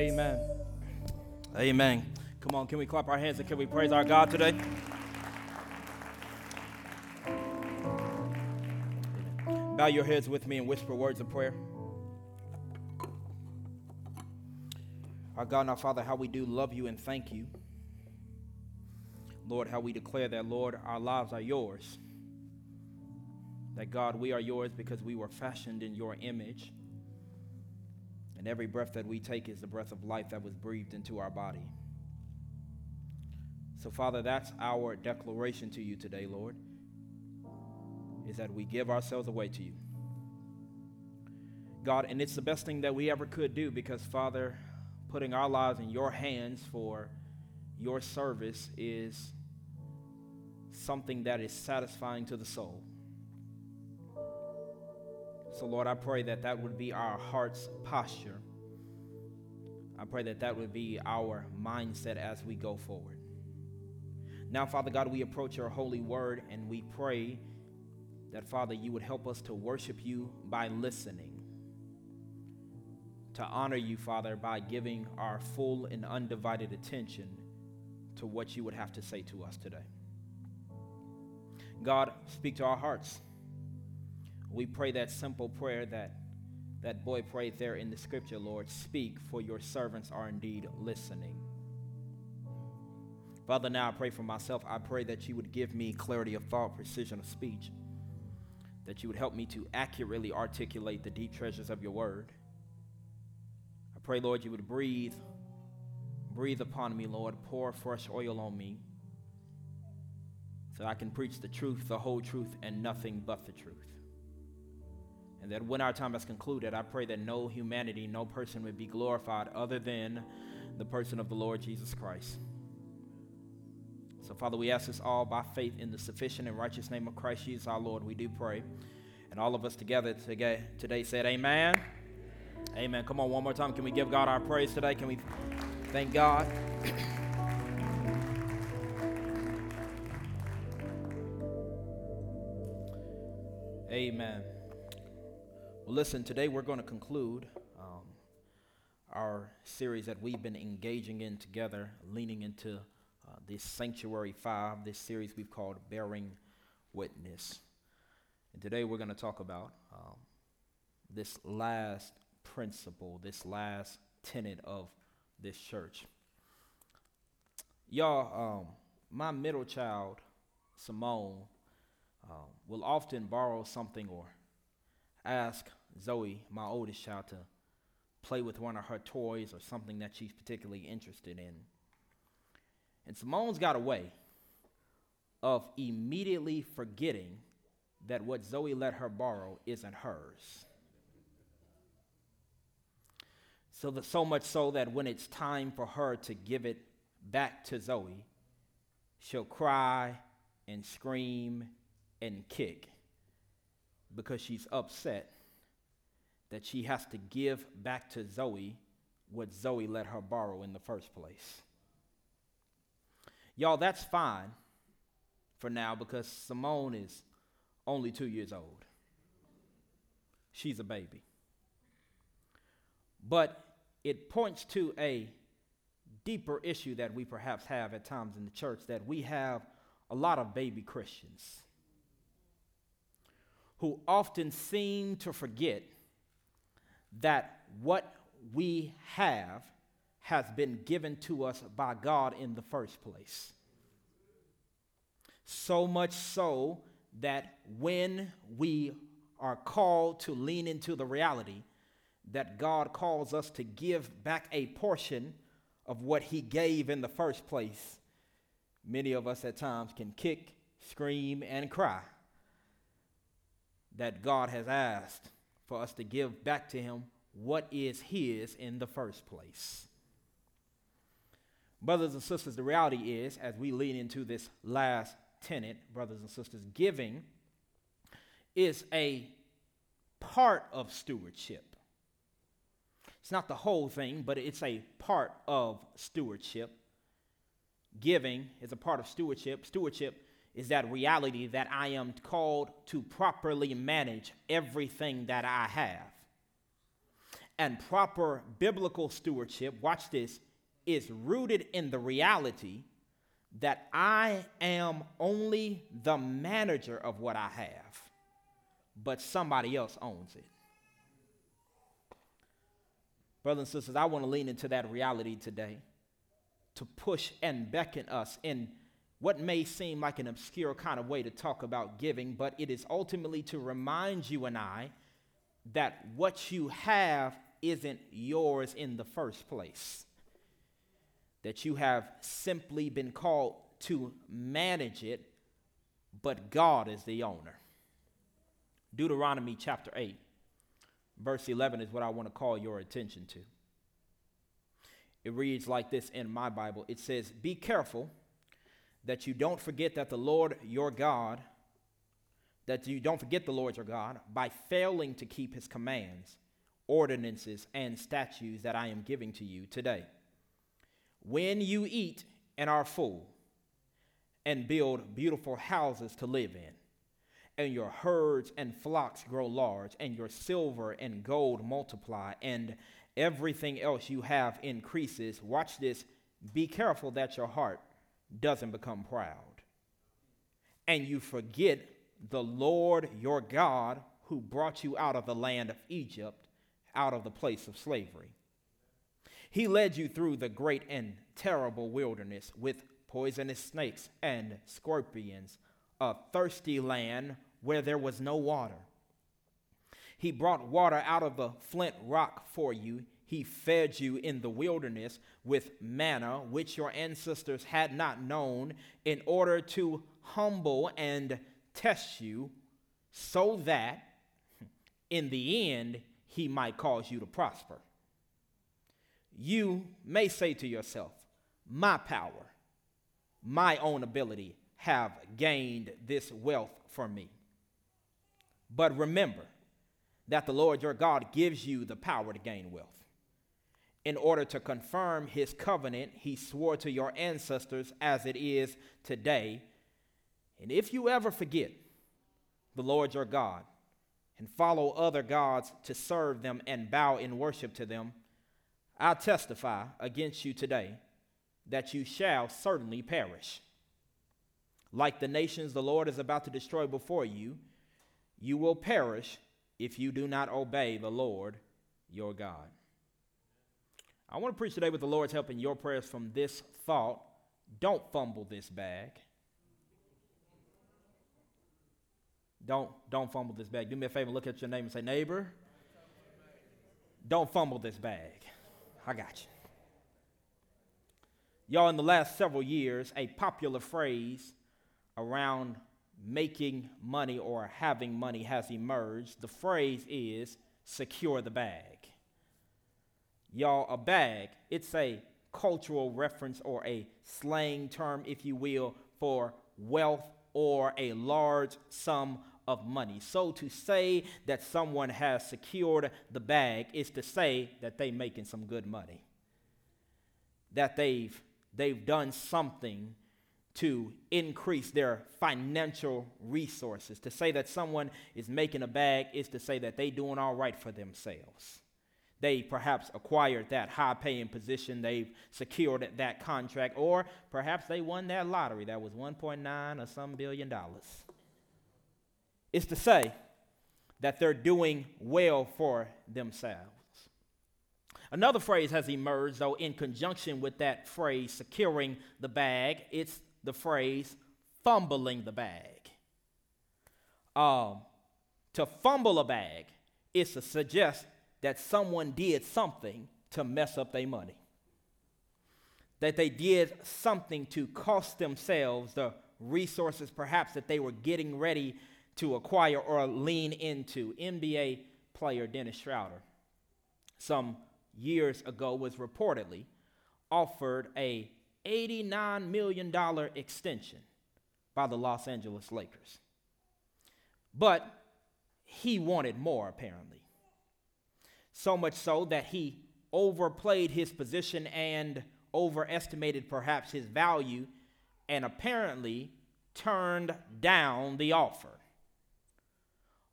Amen. Amen. Come on, can we clap our hands and can we praise our God today? Bow your heads with me and whisper words of prayer. Our God and our Father, how we do love you and thank you. Lord, how we declare that, Lord, our lives are yours. That, God, we are yours because we were fashioned in your image. And every breath that we take is the breath of life that was breathed into our body. So, Father, that's our declaration to you today, Lord, is that we give ourselves away to you. God, and it's the best thing that we ever could do because, Father, putting our lives in your hands for your service is something that is satisfying to the soul. So, Lord, I pray that that would be our heart's posture. I pray that that would be our mindset as we go forward. Now, Father God, we approach your holy word and we pray that, Father, you would help us to worship you by listening, to honor you, Father, by giving our full and undivided attention to what you would have to say to us today. God, speak to our hearts. We pray that simple prayer that that boy prayed there in the scripture, Lord. Speak, for your servants are indeed listening. Father, now I pray for myself. I pray that you would give me clarity of thought, precision of speech, that you would help me to accurately articulate the deep treasures of your word. I pray, Lord, you would breathe, breathe upon me, Lord. Pour fresh oil on me so I can preach the truth, the whole truth, and nothing but the truth. And that when our time is concluded, I pray that no humanity, no person would be glorified other than the person of the Lord Jesus Christ. So, Father, we ask this all by faith in the sufficient and righteous name of Christ Jesus our Lord. We do pray. And all of us together today said, Amen. Amen. Come on, one more time. Can we give God our praise today? Can we thank God? Amen. Well, listen, today we're going to conclude um, our series that we've been engaging in together, leaning into uh, this Sanctuary 5, this series we've called Bearing Witness. And today we're going to talk about um, this last principle, this last tenet of this church. Y'all, um, my middle child, Simone, uh, will often borrow something or ask Zoe, my oldest child, to play with one of her toys or something that she's particularly interested in. And Simone's got a way of immediately forgetting that what Zoe let her borrow isn't hers. So, that, so much so that when it's time for her to give it back to Zoe, she'll cry and scream and kick because she's upset that she has to give back to Zoe what Zoe let her borrow in the first place. Y'all, that's fine for now because Simone is only two years old. She's a baby. But it points to a deeper issue that we perhaps have at times in the church that we have a lot of baby Christians who often seem to forget that what we have has been given to us by God in the first place. So much so that when we are called to lean into the reality that God calls us to give back a portion of what He gave in the first place, many of us at times can kick, scream, and cry that God has asked for us to give back to Him what is His in the first place. Brothers and sisters, the reality is, as we lean into this last tenet, brothers and sisters, giving is a part of stewardship. It's not the whole thing, but it's a part of stewardship. Giving is a part of stewardship. Stewardship is that reality that I am called to properly manage everything that I have. and proper biblical stewardship, watch this, is rooted in the reality that I am only the manager of what I have, but somebody else owns it. Brothers and sisters, I want to lean into that reality today to push and beckon us in what may seem like an obscure kind of way to talk about giving, but it is ultimately to remind you and I that what you have isn't yours in the first place. That you have simply been called to manage it, but God is the owner. Deuteronomy chapter 8, verse 11 is what I want to call your attention to. It reads like this in my Bible it says, Be careful that you don't forget that the Lord your God, that you don't forget the Lord your God by failing to keep his commands, ordinances, and statutes that I am giving to you today. When you eat and are full, and build beautiful houses to live in, and your herds and flocks grow large, and your silver and gold multiply, and everything else you have increases. Watch this. Be careful that your heart doesn't become proud. And you forget the Lord your God who brought you out of the land of Egypt, out of the place of slavery. He led you through the great and terrible wilderness with poisonous snakes and scorpions, a thirsty land where there was no water. He brought water out of the flint rock for you. He fed you in the wilderness with manna, which your ancestors had not known, in order to humble and test you, so that in the end he might cause you to prosper. You may say to yourself, My power, my own ability, have gained this wealth for me. But remember, that the Lord your God gives you the power to gain wealth. In order to confirm his covenant, he swore to your ancestors as it is today. And if you ever forget the Lord your God and follow other gods to serve them and bow in worship to them, I testify against you today that you shall certainly perish. Like the nations the Lord is about to destroy before you, you will perish if you do not obey the Lord your God. I want to preach today with the Lord's help in your prayers from this thought. Don't fumble this bag. Don't, don't fumble this bag. Do me a favor, look at your name and say, neighbor, don't fumble this bag. I got you. Y'all, in the last several years, a popular phrase around making money or having money has emerged. The phrase is secure the bag. Y'all, a bag, it's a cultural reference or a slang term, if you will, for wealth or a large sum of money. So to say that someone has secured the bag is to say that they're making some good money. That they've they've done something to increase their financial resources. To say that someone is making a bag is to say that they doing all right for themselves. They perhaps acquired that high paying position, they've secured that contract, or perhaps they won that lottery that was 1.9 or some billion dollars. It's to say that they're doing well for themselves. Another phrase has emerged, though, in conjunction with that phrase, securing the bag. It's the phrase fumbling the bag. Um, to fumble a bag is to suggest that someone did something to mess up their money. That they did something to cost themselves the resources perhaps that they were getting ready to acquire or lean into. NBA player Dennis Schroeder, some years ago, was reportedly offered a $89 million extension by the Los Angeles Lakers. But he wanted more, apparently. So much so that he overplayed his position and overestimated perhaps his value and apparently turned down the offer.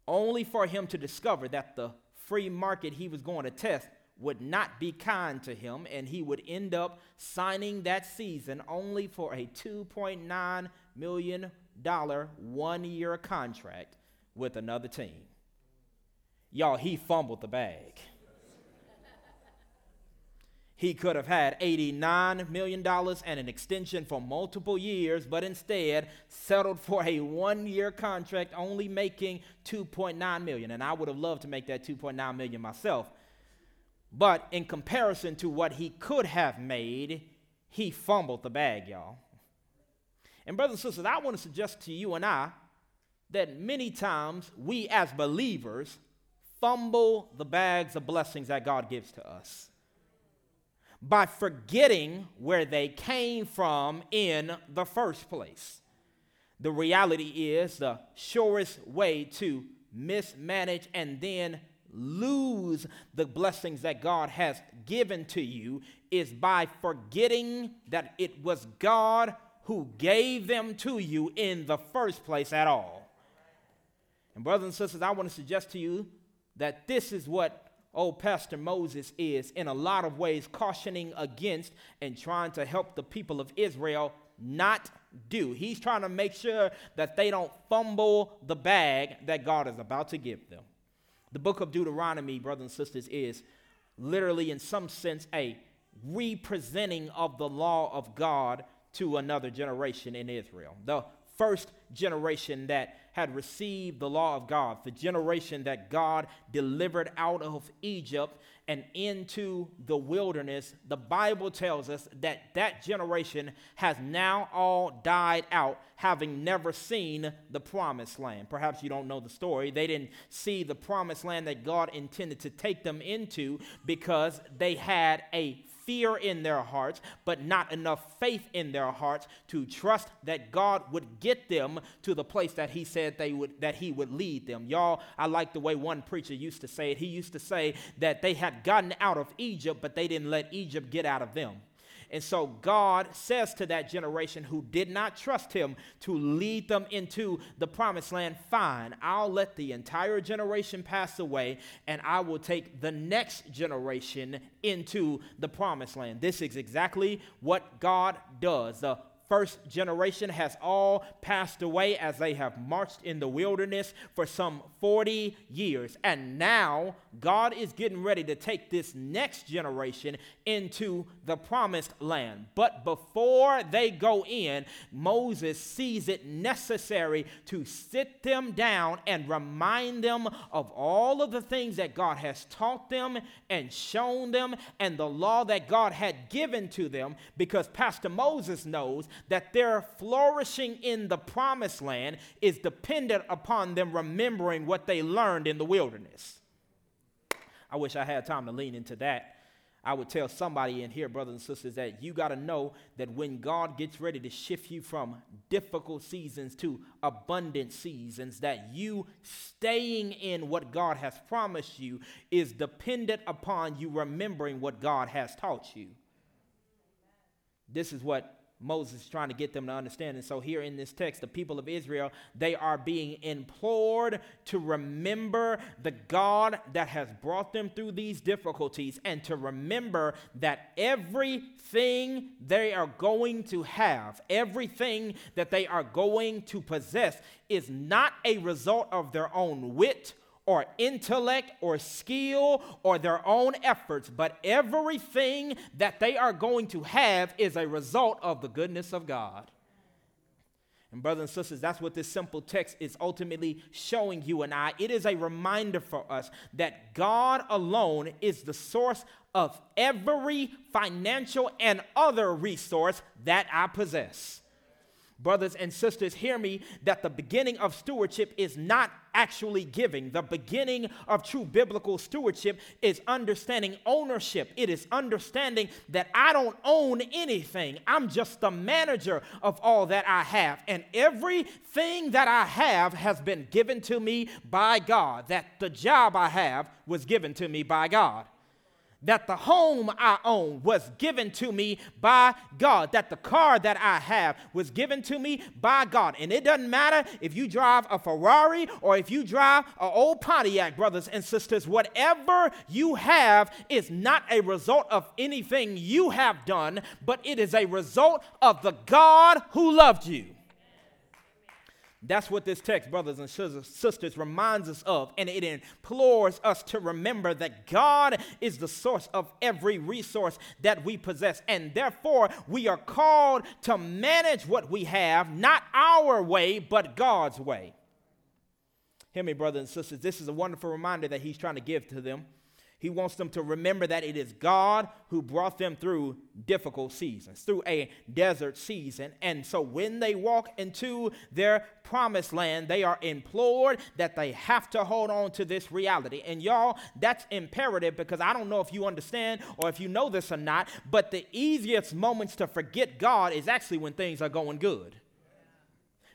Only for him to discover that the free market he was going to test would not be kind to him, and he would end up signing that season only for a $2.9 million one year contract with another team. Y'all, he fumbled the bag. He could have had $89 million and an extension for multiple years, but instead settled for a one year contract, only making 2.9 million. And I would have loved to make that 2.9 million myself. But in comparison to what he could have made, he fumbled the bag, y'all. And, brothers and sisters, I want to suggest to you and I that many times we as believers fumble the bags of blessings that God gives to us by forgetting where they came from in the first place. The reality is the surest way to mismanage and then lose the blessings that God has given to you is by forgetting that it was God who gave them to you in the first place at all. And, brothers and sisters, I want to suggest to you that this is what old Pastor Moses is, in a lot of ways, cautioning against and trying to help the people of Israel not do. He's trying to make sure that they don't fumble the bag that God is about to give them. The book of Deuteronomy, brothers and sisters, is literally, in some sense, a representing of the law of God to another generation in Israel. The first generation that had received the law of God, the generation that God delivered out of Egypt and into the wilderness, the Bible tells us that that generation has now all died out, having never seen the promised land. Perhaps you don't know the story. They didn't see the promised land that God intended to take them into because they had a fear in their hearts, but not enough faith in their hearts to trust that God would get them to the place that He said they would that He would lead them. Y'all, I like the way one preacher used to say it. He used to say that they had gotten out of Egypt, but they didn't let Egypt get out of them. And so God says to that generation who did not trust him to lead them into the promised land, Fine, I'll let the entire generation pass away and I will take the next generation into the promised land. This is exactly what God does. The first generation has all passed away as they have marched in the wilderness for some 40 years. And now God is getting ready to take this next generation into the promised land. But before they go in, Moses sees it necessary to sit them down and remind them of all of the things that God has taught them and shown them and the law that God had given to them because Pastor Moses knows that their flourishing in the promised land is dependent upon them remembering what they learned in the wilderness. I wish I had time to lean into that. I would tell somebody in here, brothers and sisters, that you got to know that when God gets ready to shift you from difficult seasons to abundant seasons, that you staying in what God has promised you is dependent upon you remembering what God has taught you. This is what Moses is trying to get them to understand. And so, here in this text, the people of Israel, they are being implored to remember the God that has brought them through these difficulties and to remember that everything they are going to have, everything that they are going to possess, is not a result of their own wit or intellect or skill or their own efforts, but everything that they are going to have is a result of the goodness of God. And, brothers and sisters, that's what this simple text is ultimately showing you and I. It is a reminder for us that God alone is the source of every financial and other resource that I possess. Brothers and sisters, hear me that the beginning of stewardship is not actually giving. The beginning of true biblical stewardship is understanding ownership. It is understanding that I don't own anything, I'm just the manager of all that I have. And everything that I have has been given to me by God, that the job I have was given to me by God that the home I own was given to me by God, that the car that I have was given to me by God. And it doesn't matter if you drive a Ferrari or if you drive an old Pontiac, brothers and sisters, whatever you have is not a result of anything you have done, but it is a result of the God who loved you. That's what this text, brothers and sisters, reminds us of, and it implores us to remember that God is the source of every resource that we possess, and therefore we are called to manage what we have, not our way, but God's way. Hear me, brothers and sisters, this is a wonderful reminder that He's trying to give to them. He wants them to remember that it is God who brought them through difficult seasons, through a desert season. And so when they walk into their promised land, they are implored that they have to hold on to this reality. And y'all, that's imperative because I don't know if you understand or if you know this or not, but the easiest moments to forget God is actually when things are going good.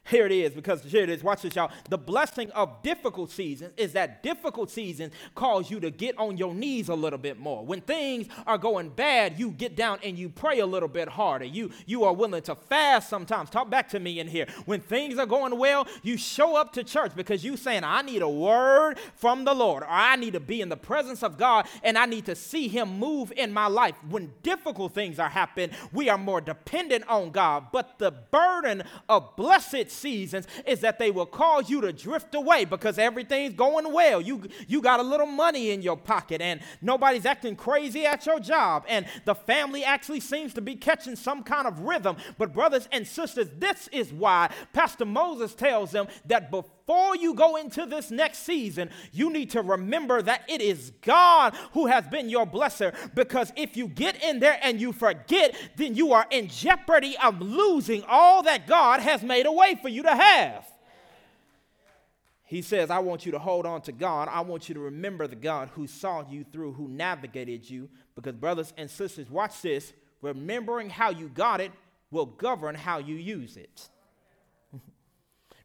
Here it is, because here it is. Watch this, y'all. The blessing of difficult seasons is that difficult seasons cause you to get on your knees a little bit more. When things are going bad, you get down and you pray a little bit harder. You you are willing to fast sometimes. Talk back to me in here. When things are going well, you show up to church because you saying, I need a word from the Lord, or I need to be in the presence of God and I need to see him move in my life. When difficult things are happening, we are more dependent on God. But the burden of blessed seasons is that they will cause you to drift away because everything's going well. You, you got a little money in your pocket and nobody's acting crazy at your job and the family actually seems to be catching some kind of rhythm. But, brothers and sisters, this is why Pastor Moses tells them that before you go into this next season, you need to remember that it is God who has been your blesser. Because if you get in there and you forget, then you are in jeopardy of losing all that God has made a way for you to have. He says, I want you to hold on to God. I want you to remember the God who saw you through, who navigated you. Because, brothers and sisters, watch this. Remembering how you got it will govern how you use it.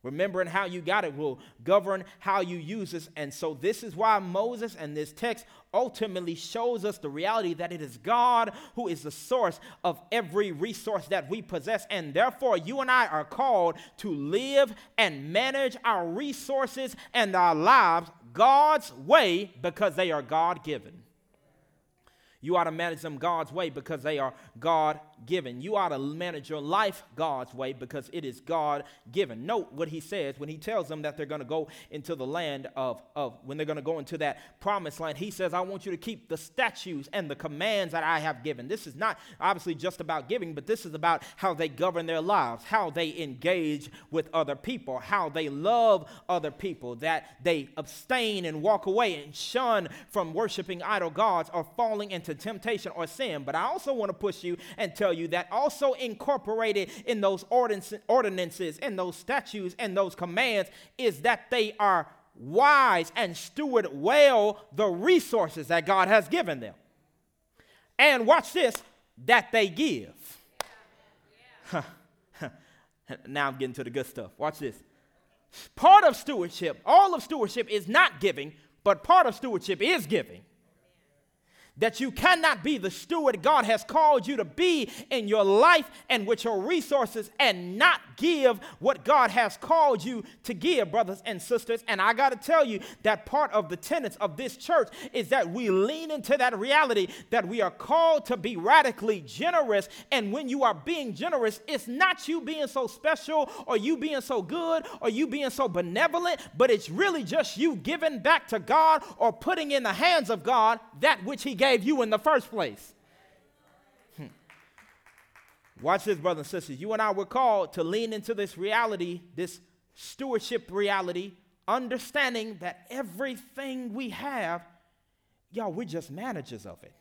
Remembering how you got it will govern how you use it. And so, this is why Moses and this text ultimately shows us the reality that it is God who is the source of every resource that we possess. And therefore, you and I are called to live and manage our resources and our lives God's way because they are God given. You ought to manage them God's way because they are God given. You ought to manage your life God's way because it is God given. Note what he says when he tells them that they're going to go into the land of, of when they're going to go into that promised land. He says, I want you to keep the statutes and the commands that I have given. This is not obviously just about giving, but this is about how they govern their lives, how they engage with other people, how they love other people, that they abstain and walk away and shun from worshiping idol gods or falling into temptation or sin. But I also want to push you and tell you that also incorporated in those ordinances and those statutes and those commands is that they are wise and steward well the resources that God has given them. And watch this, that they give. now I'm getting to the good stuff. Watch this. Part of stewardship, all of stewardship is not giving, but part of stewardship is giving that you cannot be the steward God has called you to be in your life and with your resources and not give what God has called you to give, brothers and sisters. And I got to tell you that part of the tenets of this church is that we lean into that reality that we are called to be radically generous. And when you are being generous, it's not you being so special or you being so good or you being so benevolent, but it's really just you giving back to God or putting in the hands of God that which He gave gave you in the first place. Hmm. Watch this, brothers and sisters. You and I were called to lean into this reality, this stewardship reality, understanding that everything we have, y'all, we're just managers of it.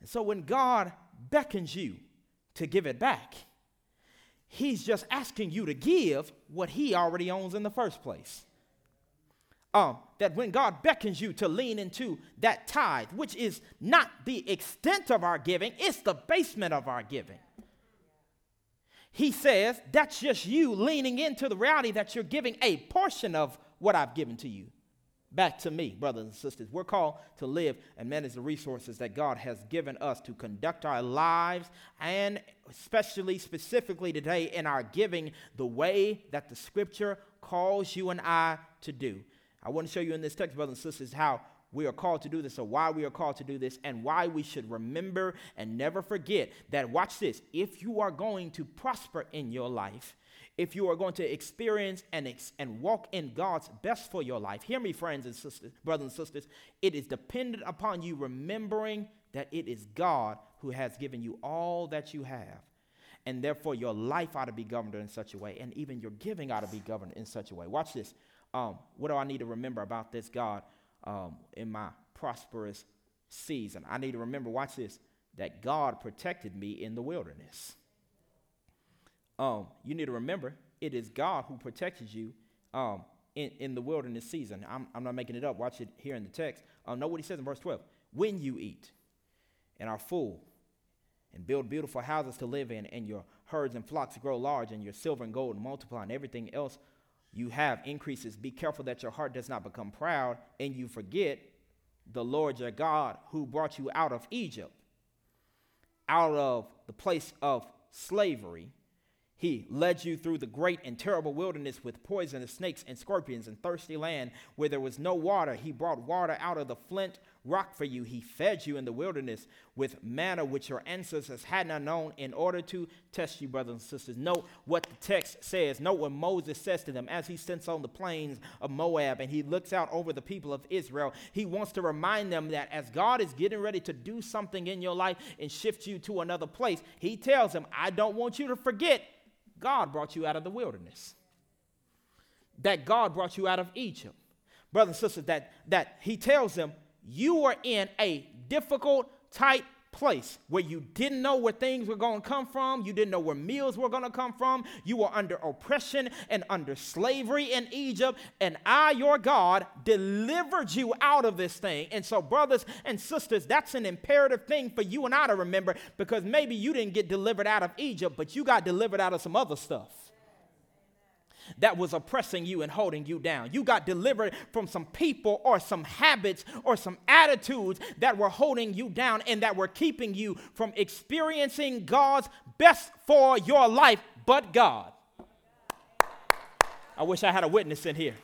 And so when God beckons you to give it back, He's just asking you to give what He already owns in the first place um, that when God beckons you to lean into that tithe, which is not the extent of our giving, it's the basement of our giving. He says that's just you leaning into the reality that you're giving a portion of what I've given to you. back to me, brothers and sisters. We're called to live and manage the resources that God has given us to conduct our lives, and especially, specifically today, in our giving, the way that the scripture calls you and I to do. I want to show you in this text, brothers and sisters, how we are called to do this, or why we are called to do this, and why we should remember and never forget that, watch this, if you are going to prosper in your life, if you are going to experience and, ex- and walk in God's best for your life, hear me, friends and sisters, brothers and sisters, it is dependent upon you remembering that it is God who has given you all that you have. And therefore, your life ought to be governed in such a way, and even your giving ought to be governed in such a way. Watch this. Um, what do I need to remember about this God um, in my prosperous season? I need to remember, watch this, that God protected me in the wilderness um, you need to remember it is God who protected you um, in, in the wilderness season. I'm, I'm not making it up. Watch it here in the text. Um, know what he says in verse 12. When you eat and are full and build beautiful houses to live in, and your herds and flocks grow large, and your silver and gold multiply, and everything else you have increases, be careful that your heart does not become proud and you forget the Lord your God who brought you out of Egypt, out of the place of slavery he led you through the great and terrible wilderness with poisonous snakes and scorpions and thirsty land where there was no water. He brought water out of the flint rock for you. He fed you in the wilderness with manna which your ancestors had not known in order to test you, brothers and sisters. Note what the text says. Note what Moses says to them as he sits on the plains of Moab and he looks out over the people of Israel. He wants to remind them that as God is getting ready to do something in your life and shift you to another place, he tells them, I don't want you to forget God brought you out of the wilderness. That God brought you out of Egypt. Brothers and sisters, that, that he tells them, you were in a difficult, tight place where you didn't know where things were going to come from. You didn't know where meals were going to come from. You were under oppression and under slavery in Egypt. And I, your God, delivered you out of this thing. And so, brothers and sisters, that's an imperative thing for you and I to remember because maybe you didn't get delivered out of Egypt, but you got delivered out of some other stuff that was oppressing you and holding you down. You got delivered from some people or some habits or some attitudes that were holding you down and that were keeping you from experiencing God's best for your life, but God. I wish I had a witness in here.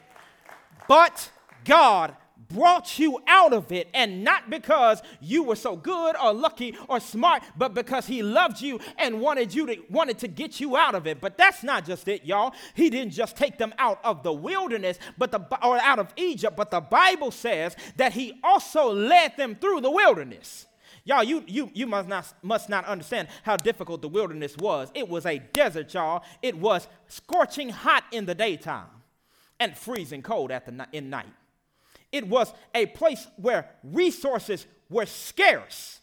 But God brought you out of it, and not because you were so good or lucky or smart, but because he loved you and wanted you to wanted to get you out of it. But that's not just it, y'all. He didn't just take them out of the wilderness, but the or out of Egypt, but the Bible says that he also led them through the wilderness. Y'all, you, you, you must, not, must not understand how difficult the wilderness was. It was a desert, y'all. It was scorching hot in the daytime and freezing cold at the, in night. It was a place where resources were scarce,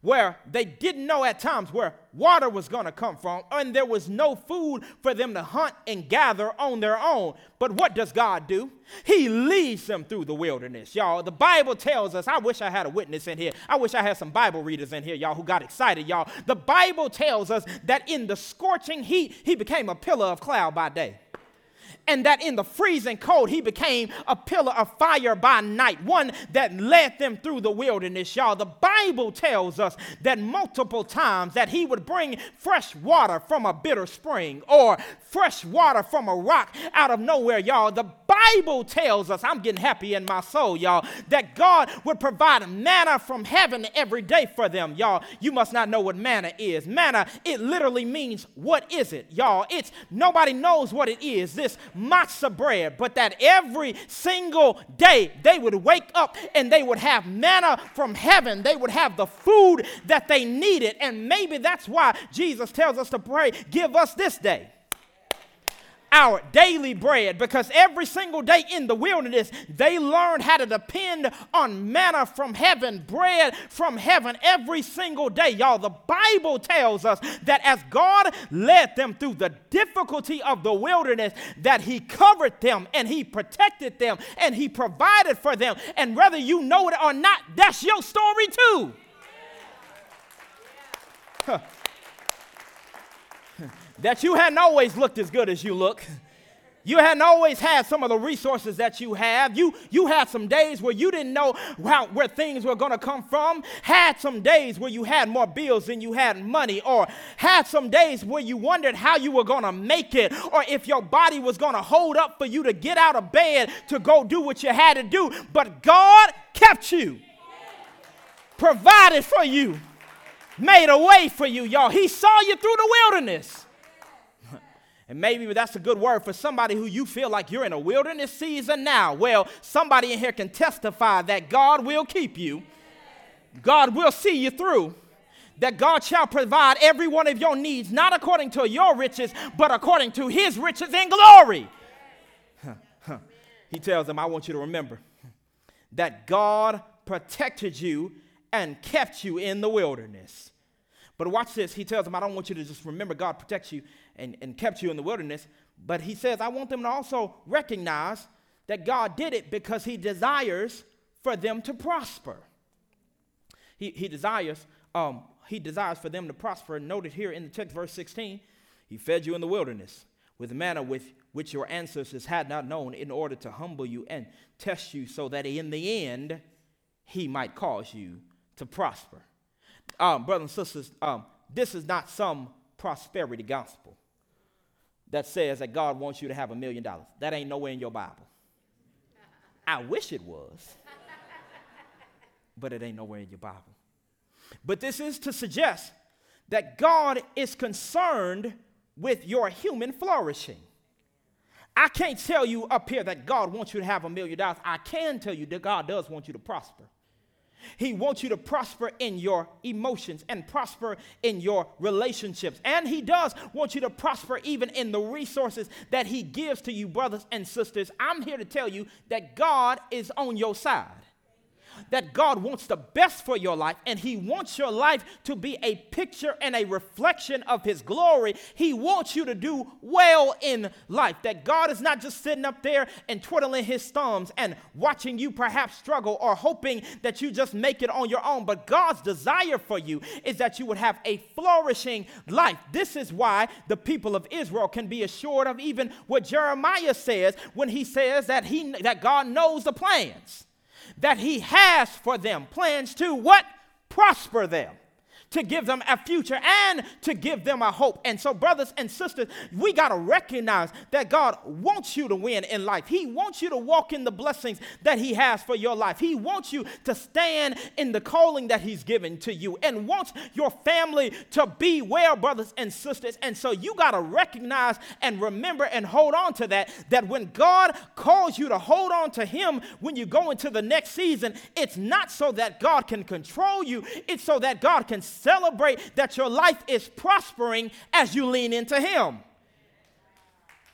where they didn't know at times where water was going to come from, and there was no food for them to hunt and gather on their own. But what does God do? He leads them through the wilderness, y'all. The Bible tells us, I wish I had a witness in here. I wish I had some Bible readers in here, y'all, who got excited, y'all. The Bible tells us that in the scorching heat, he became a pillar of cloud by day and that in the freezing cold he became a pillar of fire by night, one that led them through the wilderness, y'all. The Bible tells us that multiple times that he would bring fresh water from a bitter spring or fresh water from a rock out of nowhere, y'all. The Bible tells us, I'm getting happy in my soul, y'all, that God would provide manna from heaven every day for them, y'all. You must not know what manna is. Manna, it literally means what is it, y'all? It's nobody knows what it is. This matzah bread, but that every single day they would wake up and they would have manna from heaven. They would have the food that they needed. And maybe that's why Jesus tells us to pray, give us this day our daily bread because every single day in the wilderness they learned how to depend on manna from heaven, bread from heaven every single day. Y'all, the Bible tells us that as God led them through the difficulty of the wilderness, that He covered them and He protected them and He provided for them. And whether you know it or not, that's your story too. Huh that you hadn't always looked as good as you look. You hadn't always had some of the resources that you have. You, you had some days where you didn't know how, where things were going to come from. Had some days where you had more bills than you had money, or had some days where you wondered how you were going to make it, or if your body was going to hold up for you to get out of bed to go do what you had to do. But God kept you, provided for you, made a way for you, y'all. He saw you through the wilderness. And maybe that's a good word for somebody who you feel like you're in a wilderness season now. Well, somebody in here can testify that God will keep you, God will see you through. That God shall provide every one of your needs, not according to your riches, but according to his riches in glory. He tells them, I want you to remember that God protected you and kept you in the wilderness. But watch this. He tells them, I don't want you to just remember God protects you and, and kept you in the wilderness. But he says, I want them to also recognize that God did it because he desires for them to prosper. He, he desires um, he desires for them to prosper. Noted here in the text, verse 16, he fed you in the wilderness with manna with which your ancestors had not known, in order to humble you and test you, so that in the end he might cause you to prosper um, brothers and sisters, um, this is not some prosperity gospel that says that God wants you to have a million dollars. That ain't nowhere in your Bible. I wish it was, but it ain't nowhere in your Bible. But this is to suggest that God is concerned with your human flourishing. I can't tell you up here that God wants you to have a million dollars. I can tell you that God does want you to prosper. He wants you to prosper in your emotions and prosper in your relationships. And He does want you to prosper even in the resources that He gives to you, brothers and sisters. I'm here to tell you that God is on your side that God wants the best for your life and He wants your life to be a picture and a reflection of His glory. He wants you to do well in life. That God is not just sitting up there and twiddling His thumbs and watching you perhaps struggle or hoping that you just make it on your own. But God's desire for you is that you would have a flourishing life. This is why the people of Israel can be assured of even what Jeremiah says when he says that, he, that God knows the plans that he has for them. Plans to what? Prosper them to give them a future and to give them a hope. And so, brothers and sisters, we got to recognize that God wants you to win in life. He wants you to walk in the blessings that He has for your life. He wants you to stand in the calling that He's given to you and wants your family to be well, brothers and sisters. And so, you got to recognize and remember and hold on to that, that when God calls you to hold on to Him when you go into the next season, it's not so that God can control you, it's so that God can Celebrate that your life is prospering as you lean into Him.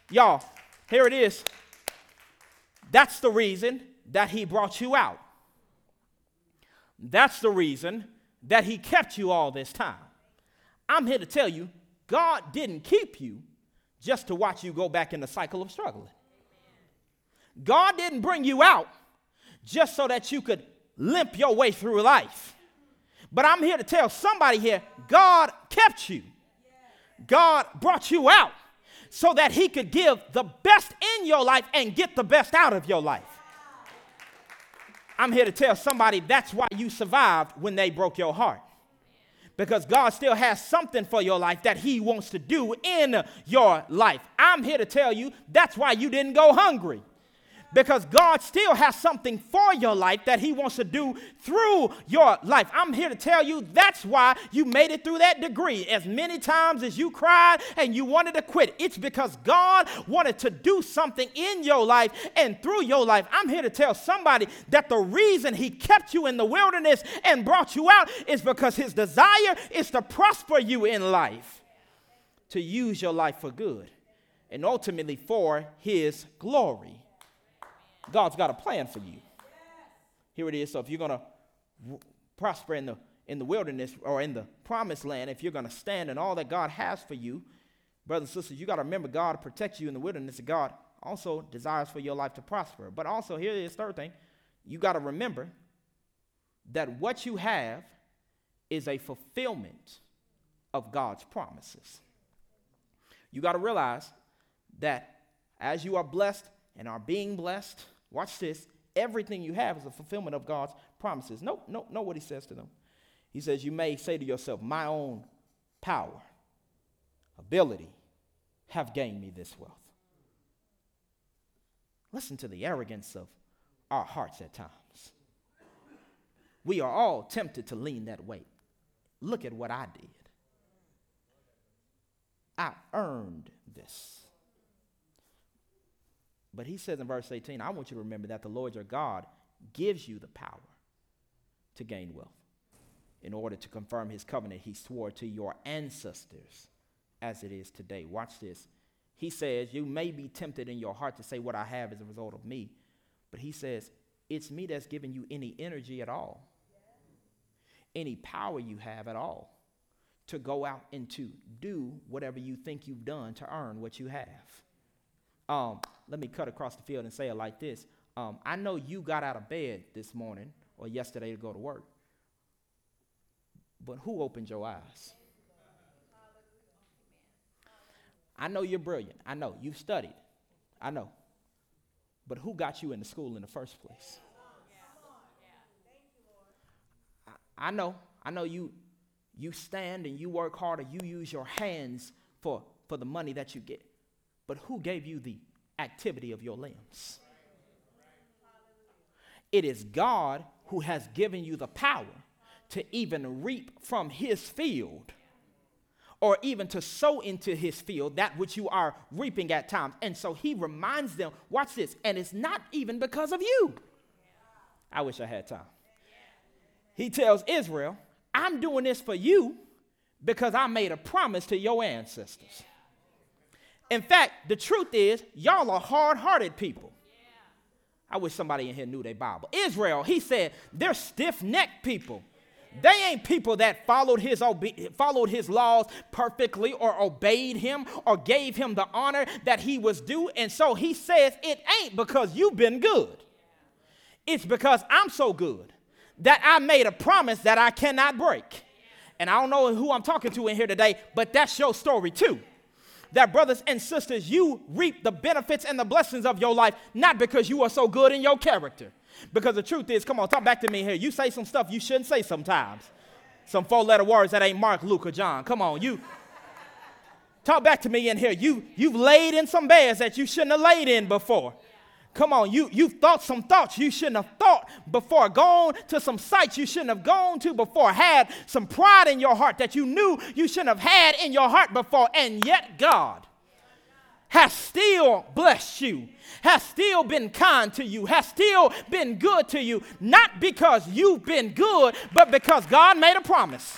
Y'all, here it is. That's the reason that He brought you out. That's the reason that He kept you all this time. I'm here to tell you, God didn't keep you just to watch you go back in the cycle of struggling. God didn't bring you out just so that you could limp your way through life. But I'm here to tell somebody here God kept you, God brought you out so that He could give the best in your life and get the best out of your life. I'm here to tell somebody that's why you survived when they broke your heart. Because God still has something for your life that He wants to do in your life. I'm here to tell you that's why you didn't go hungry because God still has something for your life that He wants to do through your life. I'm here to tell you that's why you made it through that degree. As many times as you cried and you wanted to quit, it's because God wanted to do something in your life and through your life. I'm here to tell somebody that the reason He kept you in the wilderness and brought you out is because His desire is to prosper you in life, to use your life for good, and ultimately for His glory. God's got a plan for you. Here it is. So if you're going to prosper in the in the wilderness or in the promised land, if you're going to stand in all that God has for you, brothers and sisters, you got to remember God protects you in the wilderness. God also desires for your life to prosper. But also, here is third thing: you got to remember that what you have is a fulfillment of God's promises. You got to realize that As you are blessed and are being blessed, watch this, everything you have is a fulfillment of God's promises. No, no, know what he says to them. He says, You may say to yourself, My own power, ability have gained me this wealth. Listen to the arrogance of our hearts at times. We are all tempted to lean that way. Look at what I did. I earned this. But he says in verse 18, I want you to remember that the Lord your God gives you the power to gain wealth in order to confirm his covenant he swore to your ancestors as it is today. Watch this. He says, You may be tempted in your heart to say, What I have is a result of me. But he says, It's me that's giving you any energy at all, any power you have at all to go out and to do whatever you think you've done to earn what you have. Um, let me cut across the field and say it like this. Um, I know you got out of bed this morning or yesterday to go to work, but who opened your eyes? I know you're brilliant. I know you've studied. I know. But who got you into school in the first place? I, I know. I know you you stand and you work harder, you use your hands for, for the money that you get. But who gave you the activity of your limbs? It is God who has given you the power to even reap from his field or even to sow into his field that which you are reaping at times. And so he reminds them, watch this, and it's not even because of you. I wish I had time. He tells Israel, I'm doing this for you because I made a promise to your ancestors. In fact, the truth is, y'all are hard hearted people. I wish somebody in here knew their Bible. Israel, he said, they're stiff necked people. They ain't people that followed his, obe- followed his laws perfectly or obeyed him or gave him the honor that he was due. And so he says, It ain't because you've been good, it's because I'm so good that I made a promise that I cannot break. And I don't know who I'm talking to in here today, but that's your story too. That, brothers and sisters, you reap the benefits and the blessings of your life not because you are so good in your character. Because the truth is, come on, talk back to me here. You say some stuff you shouldn't say sometimes. Some four letter words that ain't Mark, Luke, or John. Come on, you talk back to me in here. You, you've laid in some beds that you shouldn't have laid in before. Come on, you, you've thought some thoughts you shouldn't have thought before, gone to some sites you shouldn't have gone to before, had some pride in your heart that you knew you shouldn't have had in your heart before, and yet God has still blessed you, has still been kind to you, has still been good to you, not because you've been good, but because God made a promise.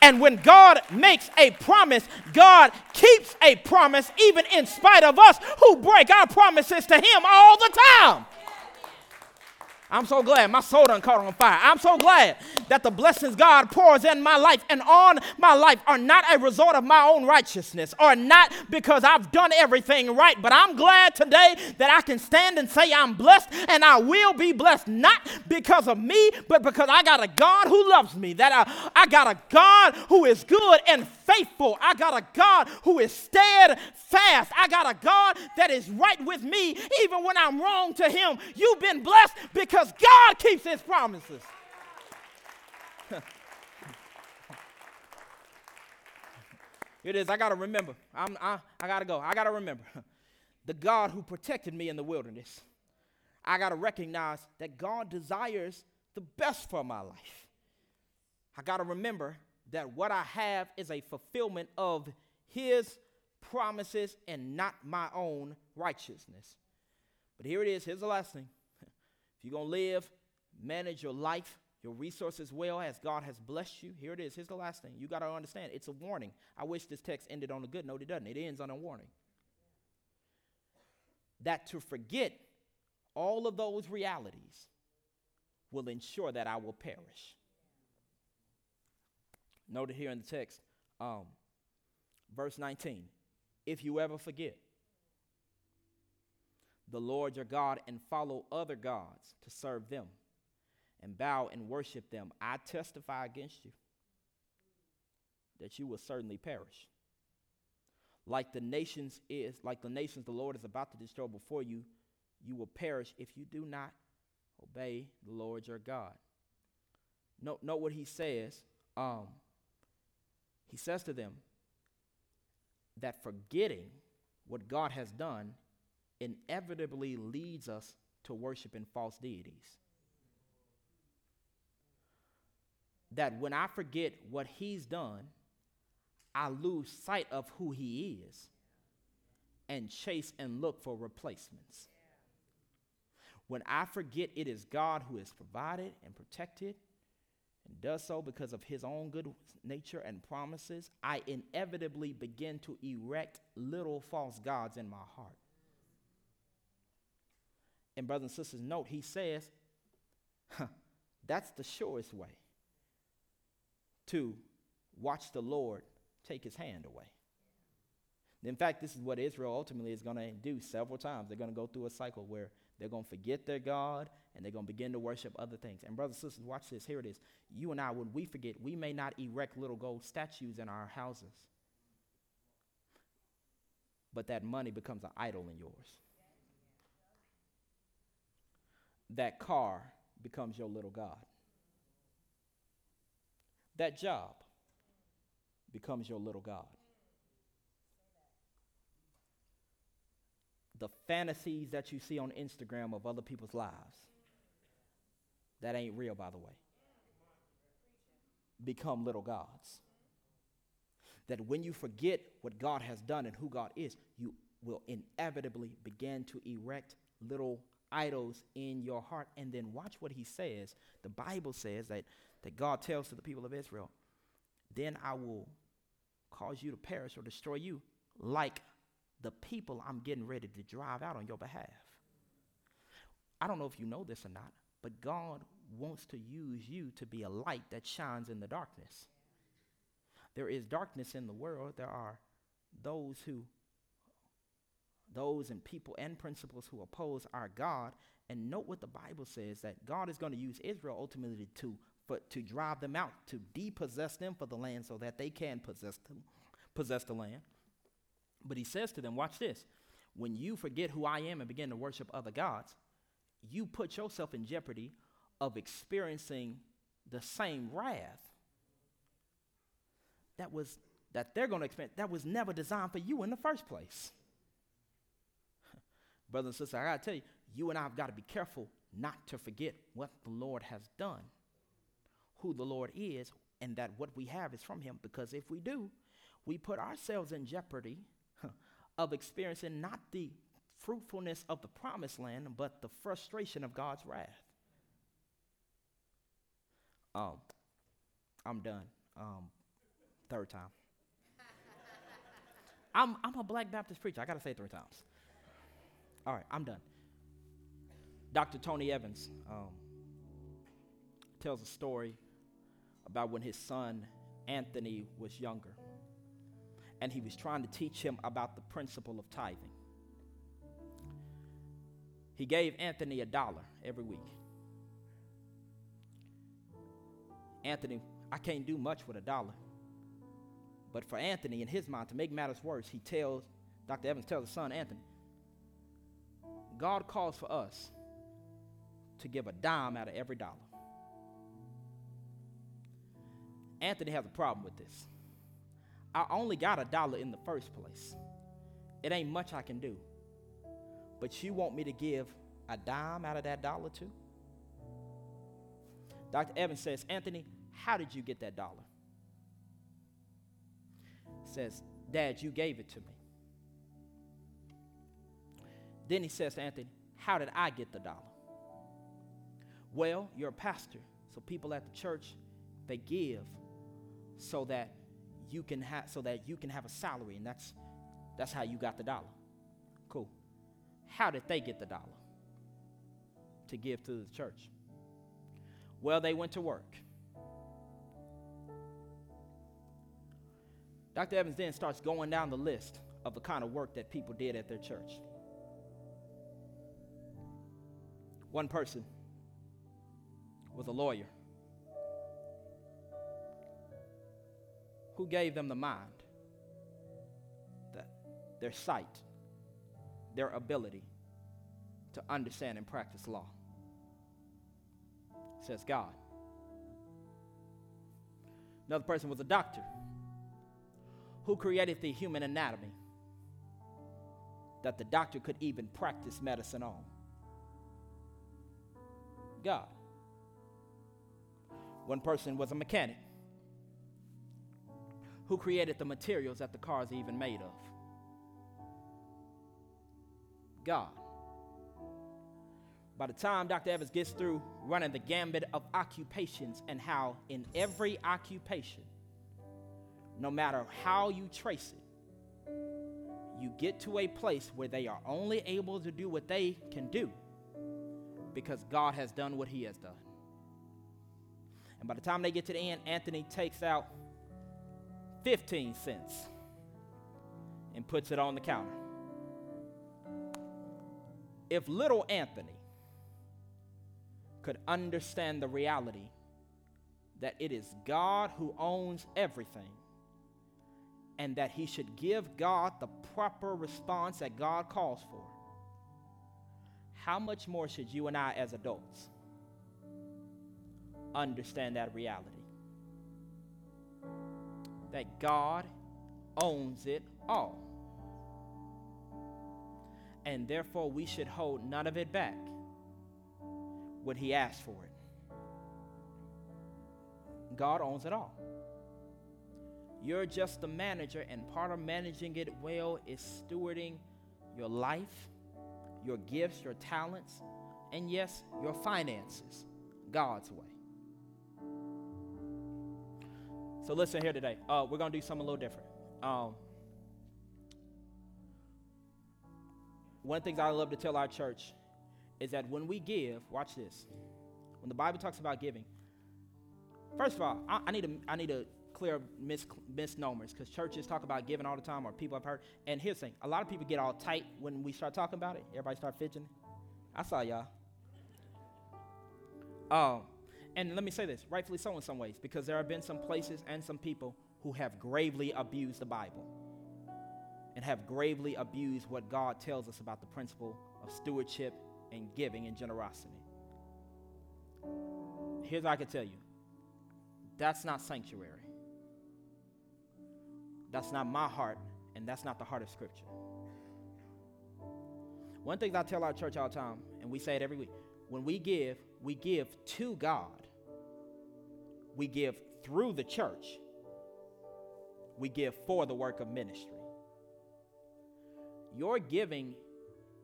And when God makes a promise, God keeps a promise even in spite of us who break our promises to Him all the time. I'm so glad my soul done caught on fire. I'm so glad that the blessings God pours in my life and on my life are not a result of my own righteousness or not because I've done everything right. But I'm glad today that I can stand and say I'm blessed and I will be blessed, not because of me, but because I got a God who loves me, that I, I got a God who is good and faithful. I got a God who is steadfast. I got a God that is right with me even when I'm wrong to Him. You've been blessed because because God keeps his promises. it is, I got to remember. I'm, I, I got to go. I got to remember. The God who protected me in the wilderness. I got to recognize that God desires the best for my life. I got to remember that what I have is a fulfillment of His promises and not my own righteousness. But here it is. Here's the last thing. If you're going to live, manage your life, your resources well as God has blessed you, here it is. Here's the last thing. You got to understand it's a warning. I wish this text ended on a good note. It doesn't, it ends on a warning. That to forget all of those realities will ensure that I will perish. Noted here in the text, um, verse 19. If you ever forget, the Lord your God and follow other gods to serve them and bow and worship them, I testify against you that you will certainly perish. like the nations is like the nations the Lord is about to destroy before you, you will perish if you do not obey the Lord your God. Note, note what he says. Um, he says to them that forgetting what God has done inevitably leads us to worshiping false deities. That when I forget what he's done, I lose sight of who he is and chase and look for replacements. When I forget it is God who has provided and protected and does so because of his own good nature and promises, I inevitably begin to erect little false gods in my heart. And, brothers and sisters, note he says, huh, that's the surest way to watch the Lord take his hand away. In fact, this is what Israel ultimately is going to do several times. They're going to go through a cycle where they're going to forget their God and they're going to begin to worship other things. And, brothers and sisters, watch this. Here it is. You and I, when we forget, we may not erect little gold statues in our houses, but that money becomes an idol in yours. That car becomes your little God. That job becomes your little God. The fantasies that you see on Instagram of other people's lives, that ain't real, by the way, become little gods. That when you forget what God has done and who God is, you will inevitably begin to erect little idols in your heart. And then watch what he says. The Bible says that, that God tells to the people of Israel, then I will cause you to perish or destroy you like the people I'm getting ready to drive out on your behalf. I don't know if you know this or not, but God wants to use you to be a light that shines in the darkness. There is darkness in the world. There are those who, those and people and principles who oppose our God. And note what the Bible says that God is going to use Israel ultimately to for, to drive them out, to depossess them for the land so that they can possess, possess the land. But he says to them, watch this. When you forget who I am and begin to worship other gods, you put yourself in jeopardy of experiencing the same wrath that was that they're going to experience that was never designed for you in the first place. Brothers and sisters, I got to tell you, you and I have got to be careful not to forget what the Lord has done who the Lord is and that what we have is from Him. Because if we do, we put ourselves in jeopardy of experiencing not the fruitfulness of the promised land, but the frustration of God's wrath. Um, I'm done. Um, third time. I'm, I'm a black Baptist preacher. I got to say it three times. All right, I'm done. Dr. Tony Evans um, tells a story about when his son Anthony was younger. And he was trying to teach him about the principle of tithing. He gave Anthony a dollar every week. Anthony, I can't do much with a dollar. But for Anthony, in his mind, to make matters worse, he tells, Dr. Evans tells his son Anthony, God calls for us to give a dime out of every dollar. Anthony has a problem with this. I only got a dollar in the first place. It ain't much I can do. But you want me to give a dime out of that dollar too? Dr. Evans says, Anthony, how did you get that dollar? Says, Dad, you gave it to me. Then he says to Anthony, How did I get the dollar? Well, you're a pastor, so people at the church, they give so that you can have so that you can have a salary and that's that's how you got the dollar. Cool. How did they get the dollar? To give to the church. Well they went to work. Dr evans then starts going down the list of the kind of work that people did at their church one person was a lawyer who gave them the mind that their sight, their ability to understand and practice law. Says God. Another person was a doctor who created the human anatomy that the doctor could even practice medicine on. God. One person was a mechanic who created the materials that the cars are even made of. God. By the time Dr. Evans gets through running the gambit of occupations and how in every occupation, no matter how you trace it, you get to a place where they are only able to do what they can do because God has done what he has done. And by the time they get to the end, Anthony takes out 15 cents and puts it on the counter. If little Anthony could understand the reality that it is God who owns everything and that he should give God the proper response that God calls for, how much more should you and I, as adults, understand that reality? That God owns it all. And therefore, we should hold none of it back when He asks for it. God owns it all. You're just the manager, and part of managing it well is stewarding your life, your gifts, your talents, and yes, your finances God's way. So listen here today. Uh, we're gonna do something a little different. Um, one of the things I love to tell our church is that when we give, watch this. When the Bible talks about giving, first of all, I, I need to I need to clear mis- misnomers because churches talk about giving all the time, or people have heard. And here's the thing: a lot of people get all tight when we start talking about it. Everybody start fidgeting. I saw y'all. Um, and let me say this, rightfully so in some ways, because there have been some places and some people who have gravely abused the Bible and have gravely abused what God tells us about the principle of stewardship and giving and generosity. Here's what I can tell you that's not sanctuary. That's not my heart, and that's not the heart of Scripture. One thing I tell our church all the time, and we say it every week when we give, we give to God, we give through the church, we give for the work of ministry. Your giving,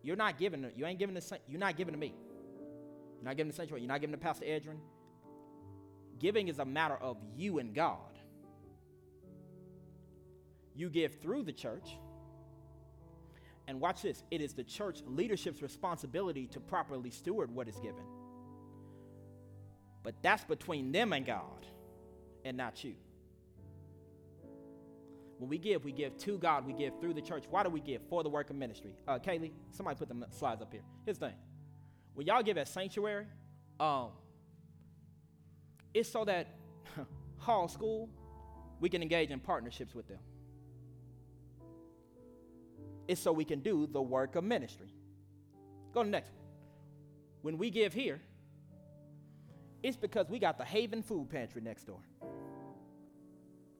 you're not giving, you ain't giving the, you're not giving to me. You're not giving the sanctuary. You're not giving to Pastor Edrin. Giving is a matter of you and God. You give through the church. And watch this it is the church leadership's responsibility to properly steward what is given. But that's between them and God and not you. When we give, we give to God, we give through the church. Why do we give? For the work of ministry. Uh, Kaylee, somebody put the slides up here. Here's the thing when y'all give at sanctuary, um, it's so that Hall School, we can engage in partnerships with them is so we can do the work of ministry. Go to the next one. When we give here, it's because we got the Haven Food Pantry next door.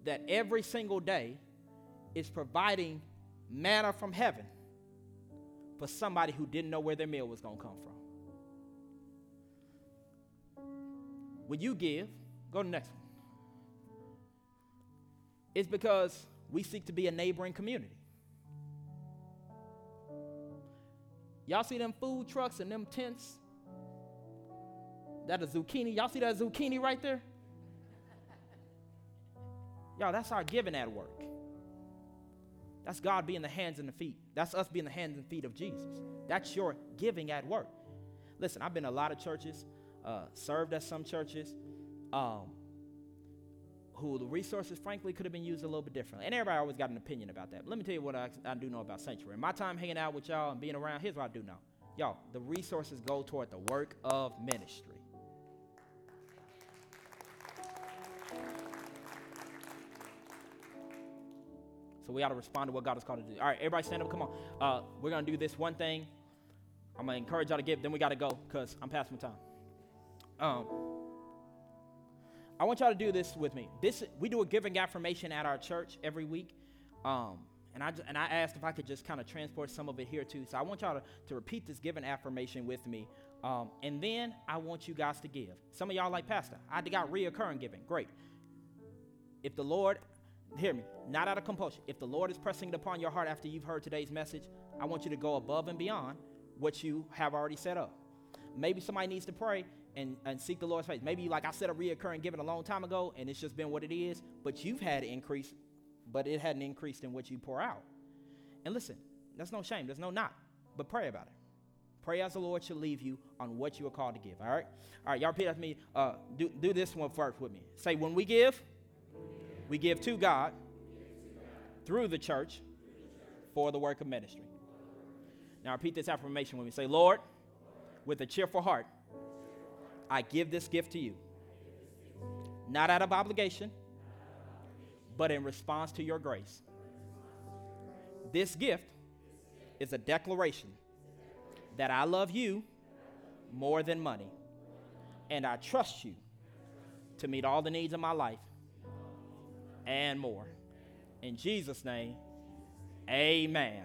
That every single day is providing manna from heaven for somebody who didn't know where their meal was going to come from. When you give, go to the next one. It's because we seek to be a neighboring community. Y'all see them food trucks and them tents? That a zucchini. Y'all see that zucchini right there? Y'all, that's our giving at work. That's God being the hands and the feet. That's us being the hands and feet of Jesus. That's your giving at work. Listen, I've been a lot of churches, uh, served at some churches, um, who the resources, frankly, could have been used a little bit differently. And everybody always got an opinion about that. But let me tell you what I, I do know about Sanctuary. My time hanging out with y'all and being around, here's what I do know. Y'all, the resources go toward the work of ministry. So we got to respond to what God has called to do. All right, everybody stand up. Come on. Uh, we're going to do this one thing. I'm going to encourage y'all to give. Then we got to go because I'm past my time. Um, I want y'all to do this with me. This we do a giving affirmation at our church every week. Um, and I, and I asked if I could just kind of transport some of it here too. So I want y'all to, to repeat this giving affirmation with me. Um, and then I want you guys to give. Some of y'all like, Pastor, I got reoccurring giving. Great. If the Lord, hear me, not out of compulsion, if the Lord is pressing it upon your heart after you've heard today's message, I want you to go above and beyond what you have already set up. Maybe somebody needs to pray and, and seek the Lord's face. Maybe, like I said, a reoccurring giving a long time ago, and it's just been what it is, but you've had increase but it hadn't increased in what you pour out. And listen, there's no shame, there's no not, but pray about it. Pray as the Lord should leave you on what you are called to give. All right? All right, y'all repeat after me. Uh, do, do this one first with me. Say, when we give, we give to God through the church for the work of ministry. Now repeat this affirmation with me. Say, Lord, with a cheerful heart, I give this gift to you. Not out of obligation but in response to your grace. This gift is a declaration that I love you more than money, and I trust you to meet all the needs of my life and more. In Jesus' name, amen.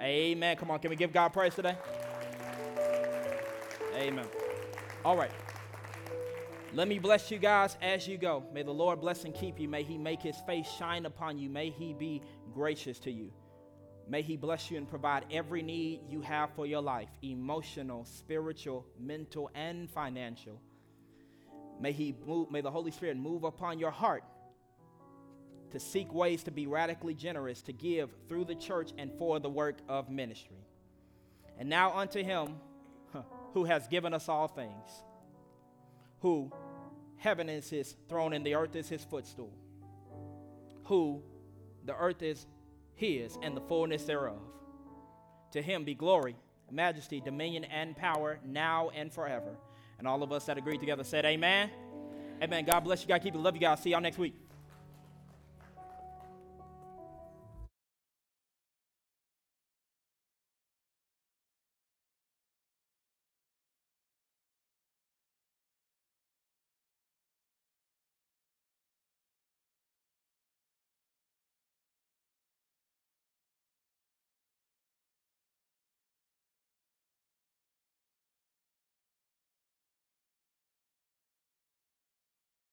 Amen. Come on, can we give God praise today? Amen. All right. Let me bless you guys as you go. May the Lord bless and keep you. May He make His face shine upon you. May He be gracious to you. May He bless you and provide every need you have for your life emotional, spiritual, mental, and financial. May, he move, may the Holy Spirit move upon your heart to seek ways to be radically generous, to give through the church and for the work of ministry. And now unto Him who has given us all things who heaven is his throne and the earth is his footstool, who the earth is his and the fullness thereof. To him be glory, majesty, dominion, and power now and forever. And all of us that agreed together said, Amen. Amen. God bless you. God keep it. Love you guys. See y'all next week.